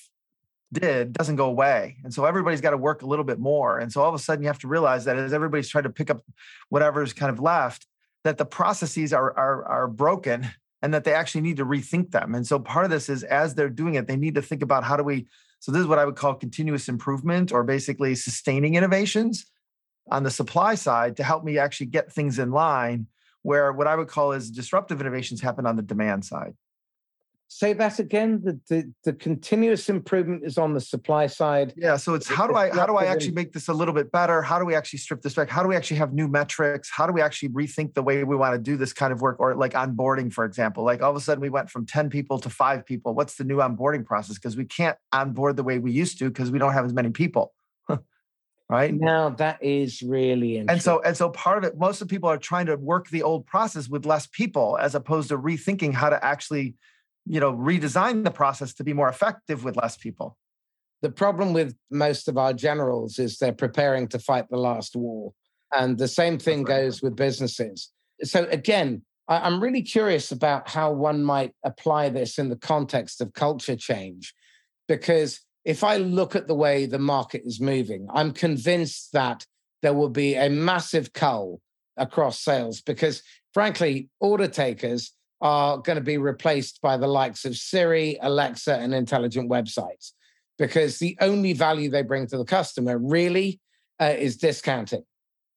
did doesn't go away. And so everybody's got to work a little bit more. And so all of a sudden you have to realize that as everybody's trying to pick up whatever's kind of left, that the processes are are are broken and that they actually need to rethink them. And so part of this is as they're doing it, they need to think about how do we so this is what I would call continuous improvement or basically sustaining innovations on the supply side to help me actually get things in line where what I would call is disruptive innovations happen on the demand side. Say that again. The, the, the continuous improvement is on the supply side. Yeah. So it's how do I how do I actually make this a little bit better? How do we actually strip this back? How do we actually have new metrics? How do we actually rethink the way we want to do this kind of work? Or like onboarding, for example. Like all of a sudden we went from 10 people to five people. What's the new onboarding process? Because we can't onboard the way we used to because we don't have as many people. right now that is really and so and so part of it most of the people are trying to work the old process with less people as opposed to rethinking how to actually you know redesign the process to be more effective with less people. The problem with most of our generals is they're preparing to fight the last war and the same thing goes with businesses. So again i'm really curious about how one might apply this in the context of culture change because if i look at the way the market is moving i'm convinced that there will be a massive cull across sales because frankly order takers are going to be replaced by the likes of Siri, Alexa, and intelligent websites because the only value they bring to the customer really uh, is discounting.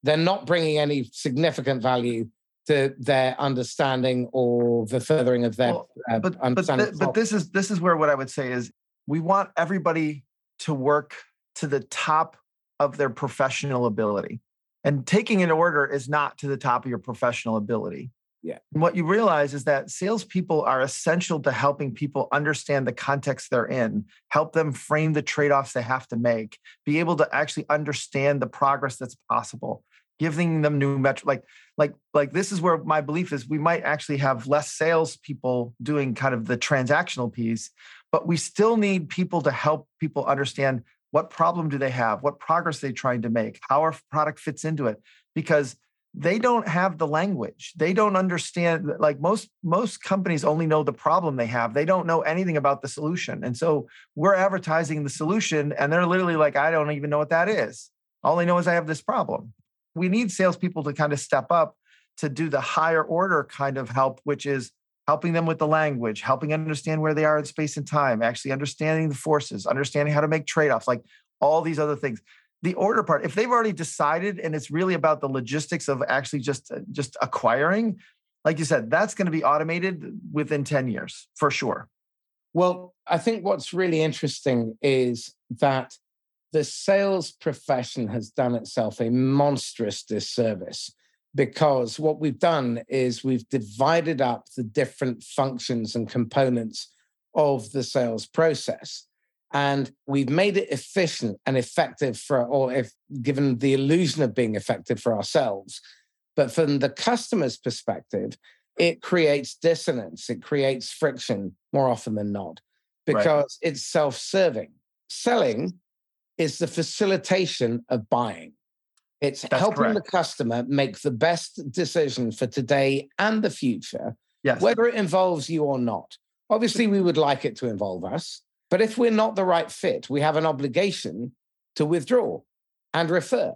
They're not bringing any significant value to their understanding or the furthering of their well, uh, but, understanding. But, but this is this is where what I would say is we want everybody to work to the top of their professional ability. And taking an order is not to the top of your professional ability. Yeah. And what you realize is that salespeople are essential to helping people understand the context they're in, help them frame the trade offs they have to make, be able to actually understand the progress that's possible, giving them new metrics. Like, like, like this is where my belief is we might actually have less salespeople doing kind of the transactional piece, but we still need people to help people understand what problem do they have, what progress they're trying to make, how our product fits into it. Because they don't have the language. They don't understand like most most companies only know the problem they have. They don't know anything about the solution. And so we're advertising the solution and they're literally like i don't even know what that is. All i know is i have this problem. We need salespeople to kind of step up to do the higher order kind of help which is helping them with the language helping understand where they are in space and time actually understanding the forces understanding how to make trade-offs like all these other things the order part if they've already decided and it's really about the logistics of actually just uh, just acquiring like you said that's going to be automated within 10 years for sure. Well i think what's really interesting is that the sales profession has done itself a monstrous disservice because what we've done is we've divided up the different functions and components of the sales process and we've made it efficient and effective for or if given the illusion of being effective for ourselves but from the customer's perspective it creates dissonance it creates friction more often than not because right. it's self-serving selling is the facilitation of buying. It's That's helping correct. the customer make the best decision for today and the future, Yes. whether it involves you or not. Obviously, we would like it to involve us, but if we're not the right fit, we have an obligation to withdraw and refer.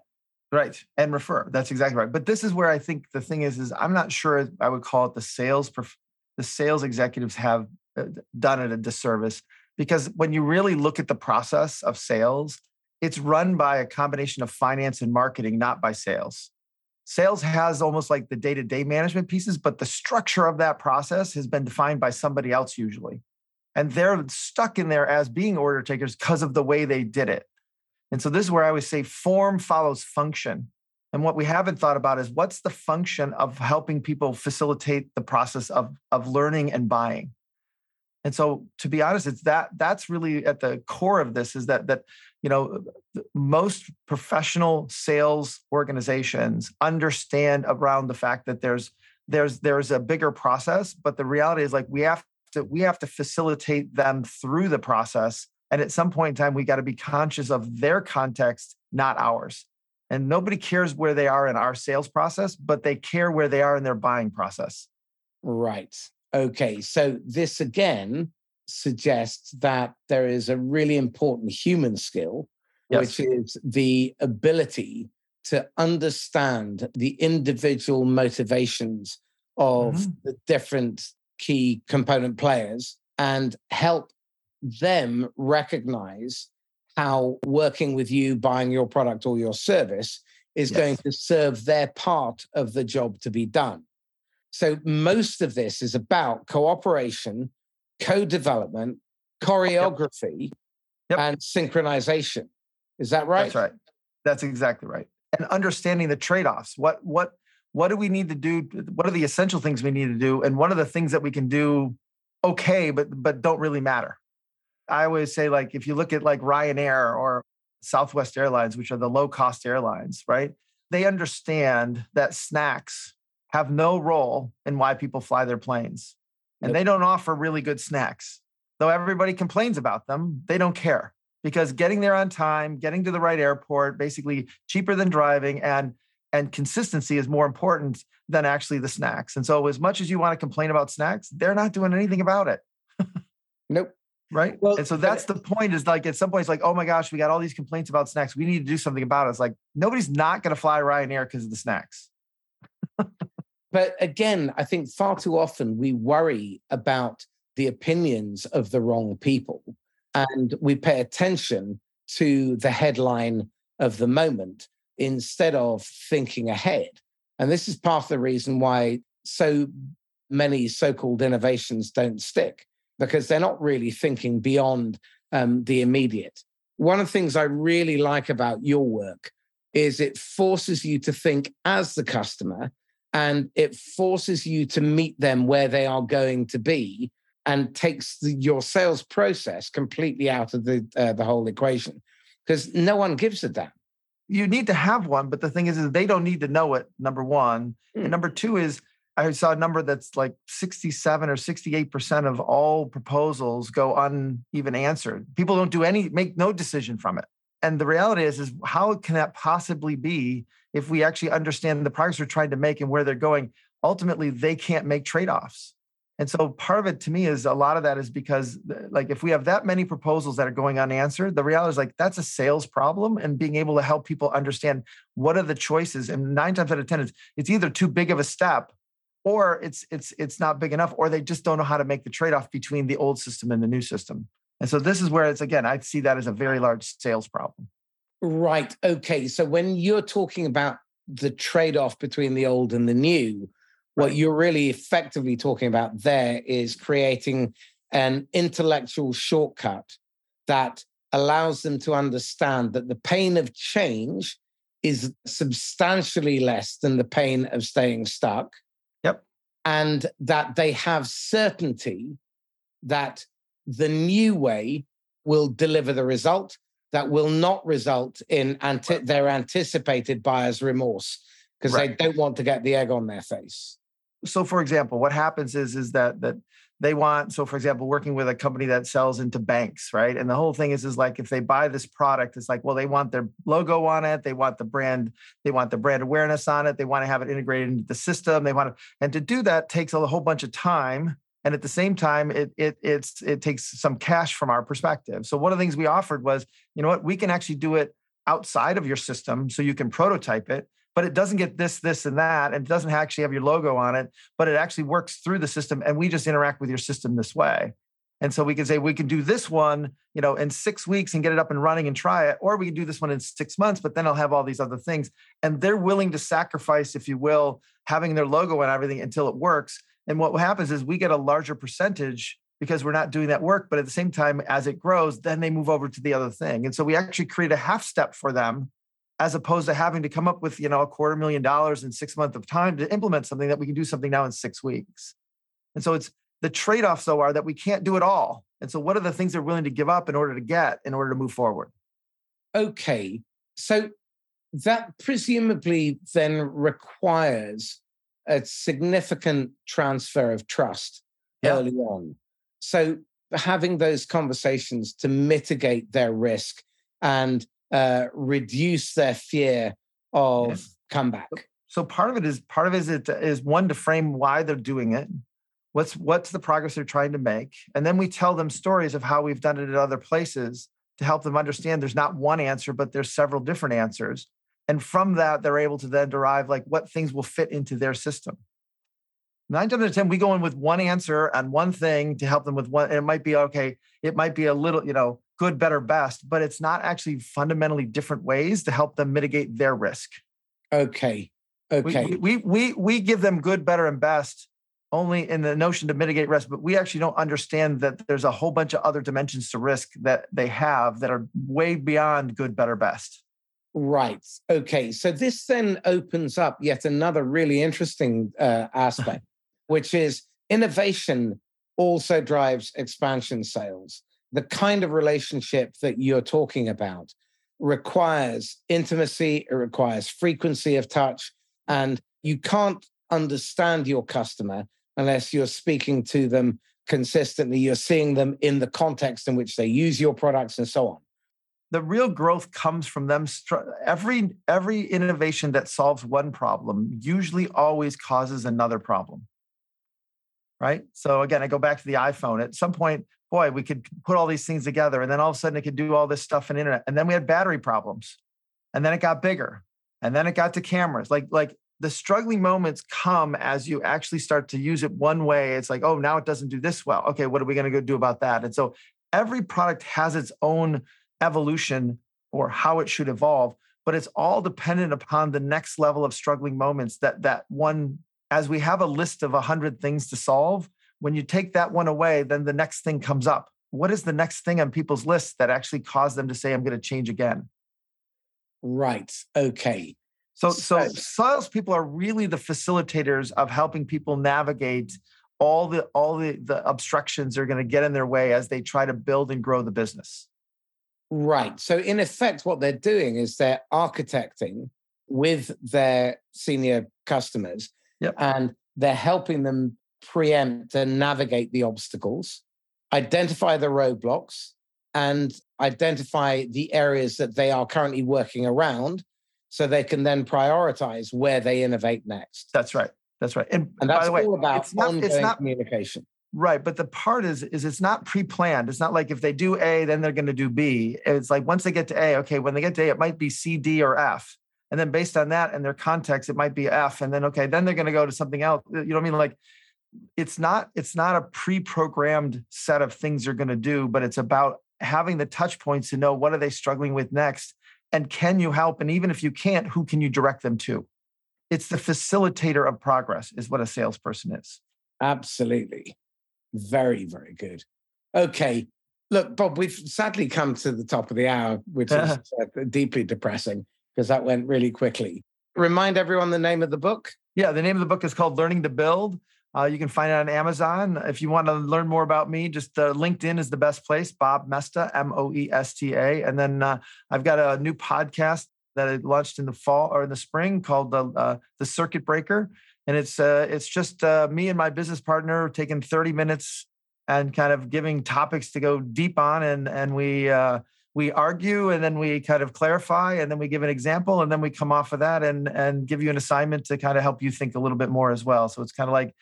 Right. And refer. That's exactly right. But this is where I think the thing is, is I'm not sure I would call it the sales, the sales executives have uh, done it a disservice because when you really look at the process of sales, it's run by a combination of finance and marketing, not by sales. Sales has almost like the day to day management pieces, but the structure of that process has been defined by somebody else usually. And they're stuck in there as being order takers because of the way they did it. And so this is where I always say form follows function. And what we haven't thought about is what's the function of helping people facilitate the process of, of learning and buying. And so to be honest, it's that that's really at the core of this is that that you know most professional sales organizations understand around the fact that there's there's there's a bigger process, but the reality is like we have to we have to facilitate them through the process and at some point in time, we got to be conscious of their context, not ours. And nobody cares where they are in our sales process, but they care where they are in their buying process. Right. Okay. So this again suggests that there is a really important human skill, Yes. which is the ability to understand the individual motivations of Mhm. the different key component players and help them recognize how working with you, buying your product or your service is Yes. going to serve their part of the job to be done. So, most of this is about cooperation, co development, choreography, Yep. and synchronization. Is that right? That's right. That's exactly right. And understanding the trade-offs. What what what do we need to do? What are the essential things we need to do? And what are the things that we can do okay, but but don't really matter? I always say, like, if you look at like Ryanair or Southwest Airlines, which are the low-cost airlines, right? They understand that snacks have no role in why people fly their planes. And they don't offer really good snacks. Though everybody complains about them, they don't care because getting there on time, getting to the right airport, basically cheaper than driving and and consistency is more important than actually the snacks. And so as much as you want to complain about snacks, they're not doing anything about it, Nope. right? Well, and so that's the point is like at some point it's like, "Oh my gosh, we got all these complaints about snacks. We need to do something about it." It's like nobody's not going to fly Ryanair because of the snacks. But again, I think far too often we worry about the opinions of the wrong people and we pay attention to the headline of the moment instead of thinking ahead. And this is part of the reason why so many so called innovations don't stick because they're not really thinking beyond um, the immediate. One of the things I really like about your work is it forces you to think as the customer and it forces you to meet them where they are going to be and takes the, your sales process completely out of the uh, the whole equation because no one gives a damn. You need to have one, but the thing is, is they don't need to know it. Number one, Hmm. and number two is I saw a number that's like 67 or 68% of all proposals go uneven answered. People don't do any, make no decision from it. And the reality is, is how can that possibly be if we actually understand the progress we're trying to make and where they're going? Ultimately, they can't make trade-offs. And so part of it to me is a lot of that is because uh, like if we have that many proposals that are going unanswered, the reality is like that's a sales problem and being able to help people understand what are the choices. And nine times out of 10, it's, it's either too big of a step or it's it's it's not big enough, or they just don't know how to make the trade-off between the old system and the new system. And so this is where it's again, I see that as a very large sales problem. Right. Okay. So when you're talking about the trade off between the old and the new, what you're really effectively talking about there is creating an intellectual shortcut that allows them to understand that the pain of change is substantially less than the pain of staying stuck. Yep. And that they have certainty that the new way will deliver the result that will not result in anti- their anticipated buyer's remorse because Right. they don't want to get the egg on their face. So for example what happens is is that that they want so for example working with a company that sells into banks right? And the whole thing is is like if they buy this product it's like well they want their logo on it they want the brand they want the brand awareness on it they want to have it integrated into the system they want to and to do that takes a whole bunch of time and at the same time it it it's it takes some cash from our perspective. So one of the things we offered was you know what we can actually do it outside of your system so you can prototype it but it doesn't get this, this, and that, and it doesn't actually have your logo on it, but it actually works through the system, and we just interact with your system this way. And so we can say we can do this one, you know, in six weeks and get it up and running and try it, or we can do this one in six months, but then I'll have all these other things. And they're willing to sacrifice, if you will, having their logo and everything until it works. And what happens is we get a larger percentage because we're not doing that work. But at the same time, as it grows, then they move over to the other thing. And so we actually create a half step for them as opposed to having to come up with you know a quarter million dollars in six months of time to implement something that we can do something now in six weeks. And so it's the trade-offs though are that we can't do it all. And so what are the things they're willing to give up in order to get in order to move forward? Okay. So that presumably then requires a significant transfer of trust yeah. early on. So having those conversations to mitigate their risk and uh, reduce their fear of comeback. So part of it is part of it is, it is one to frame why they're doing it. What's what's the progress they're trying to make, and then we tell them stories of how we've done it at other places to help them understand there's not one answer, but there's several different answers. And from that, they're able to then derive like what things will fit into their system. Nine times out of 10, we go in with one answer on one thing to help them with one. it might be okay, it might be a little, you know, good, better, best, but it's not actually fundamentally different ways to help them mitigate their risk. Okay. Okay. We, we, we, we give them good, better, and best only in the notion to mitigate risk, but we actually don't understand that there's a whole bunch of other dimensions to risk that they have that are way beyond good, better, best. Right. Okay. So this then opens up yet another really interesting uh, aspect, which is innovation also drives expansion sales the kind of relationship that you're talking about requires intimacy, it requires frequency of touch, and you can't understand your customer unless you're speaking to them consistently, you're seeing them in the context in which they use your products and so on. The real growth comes from them. Every every innovation that solves one problem usually always causes another problem right? So again, I go back to the iPhone. At some point, boy, we could put all these things together, and then all of a sudden it could do all this stuff in internet. And then we had battery problems, and then it got bigger, and then it got to cameras. Like like the struggling moments come as you actually start to use it one way. It's like, oh, now it doesn't do this well. Okay, what are we going to go do about that? And so every product has its own evolution or how it should evolve, but it's all dependent upon the next level of struggling moments that that one as we have a list of 100 things to solve, when you take that one away, then the next thing comes up. What is the next thing on people's list that actually caused them to say, I'm going to change again? Right. Okay. So, so salespeople are really the facilitators of helping people navigate all the all the, the obstructions that are going to get in their way as they try to build and grow the business. Right. So, in effect, what they're doing is they're architecting with their senior customers Yep. And they're helping them preempt and navigate the obstacles, identify the roadblocks, and identify the areas that they are currently working around so they can then prioritize where they innovate next. That's right. That's right. And, and that's by the way, all about it's not, ongoing it's not, communication. Right. But the part is, is it's not pre-planned. It's not like if they do A, then they're going to do B. It's like once they get to A, okay, when they get to A, it might be C, D, or F and then based on that and their context it might be f and then okay then they're going to go to something else you know what i mean like it's not it's not a pre-programmed set of things you're going to do but it's about having the touch points to know what are they struggling with next and can you help and even if you can't who can you direct them to it's the facilitator of progress is what a salesperson is absolutely very very good okay look bob we've sadly come to the top of the hour which is uh, deeply depressing because that went really quickly. Remind everyone the name of the book. Yeah, the name of the book is called Learning to Build. Uh, you can find it on Amazon. If you want to learn more about me, just uh, LinkedIn is the best place. Bob Moesta, M O E S T A. And then uh, I've got a new podcast that I launched in the fall or in the spring called the uh, the Circuit Breaker. and it's uh, it's just uh, me and my business partner taking 30 minutes and kind of giving topics to go deep on, and and we we argue and then we kind of clarify and then we give an example and then we come off of that and and give you an assignment to kind of help you think a little bit more as well. So it's kind of like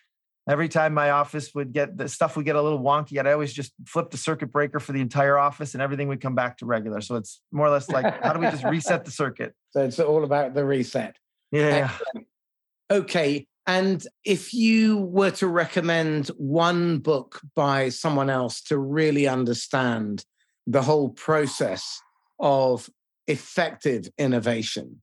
every time my office would get the stuff would get a little wonky, i'd always just flip the circuit breaker for the entire office and everything would come back to regular. So it's more or less like how do we just reset the circuit? So it's all about the reset. Yeah. Excellent. Okay. And if you were to recommend one book by someone else to really understand the whole process of effective innovation,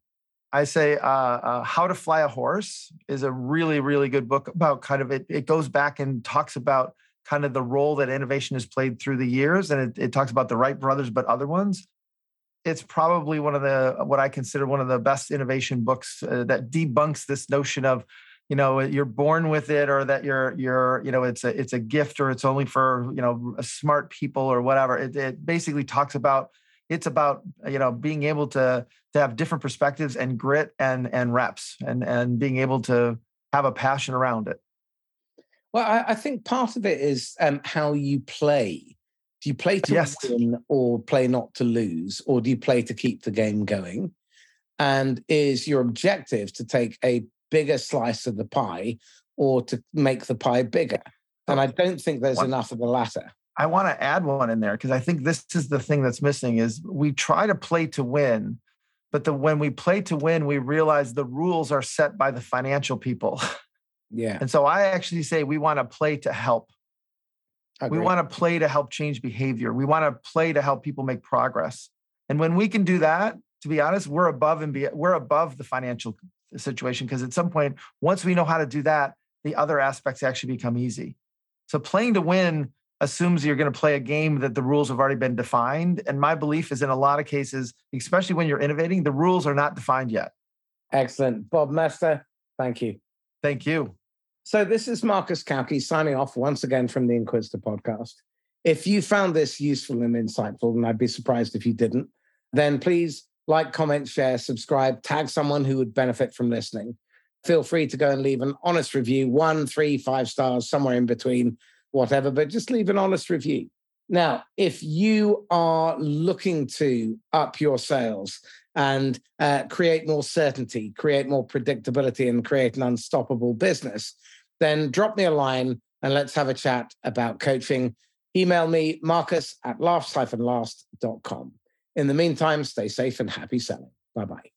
I say uh, uh, How to Fly a Horse is a really, really good book about kind of it. It goes back and talks about kind of the role that innovation has played through the years. And it, it talks about the Wright brothers, but other ones. It's probably one of the, what I consider one of the best innovation books uh, that debunks this notion of, you know you're born with it or that you're you're you know it's a it's a gift or it's only for you know smart people or whatever it, it basically talks about it's about you know being able to to have different perspectives and grit and and reps and and being able to have a passion around it. Well i, I think part of it is um, how you play. Do you play to yes. win or play not to lose or do you play to keep the game going? And is your objective to take a bigger slice of the pie or to make the pie bigger? And i don't think there's enough of the latter I want to add one in there because I think this is the thing that's missing is we try to play to win, but the when we play to win, we realize the rules are set by the financial people. Yeah. And so I actually say we want to play to help. We want to play to help change behavior. We want to play to help people make progress. And when we can do that, to be honest, we're above and be, we're above the financial situation because at some point, once we know how to do that, the other aspects actually become easy. So playing to win assumes you're going to play a game that the rules have already been defined. And my belief is in a lot of cases, especially when you're innovating, the rules are not defined yet. Excellent. Bob Moesta, thank you. Thank you. So this is Marcus Cauchi signing off once again from the Inquisitor podcast. If you found this useful and insightful, and I'd be surprised if you didn't, then please like, comment, share, subscribe, tag someone who would benefit from listening. Feel free to go and leave an honest review, one, three, five stars, somewhere in between whatever, but just leave an honest review. Now, if you are looking to up your sales and uh, create more certainty, create more predictability, and create an unstoppable business, then drop me a line and let's have a chat about coaching. Email me, marcus at laughs-last.com. In the meantime, stay safe and happy selling. Bye bye.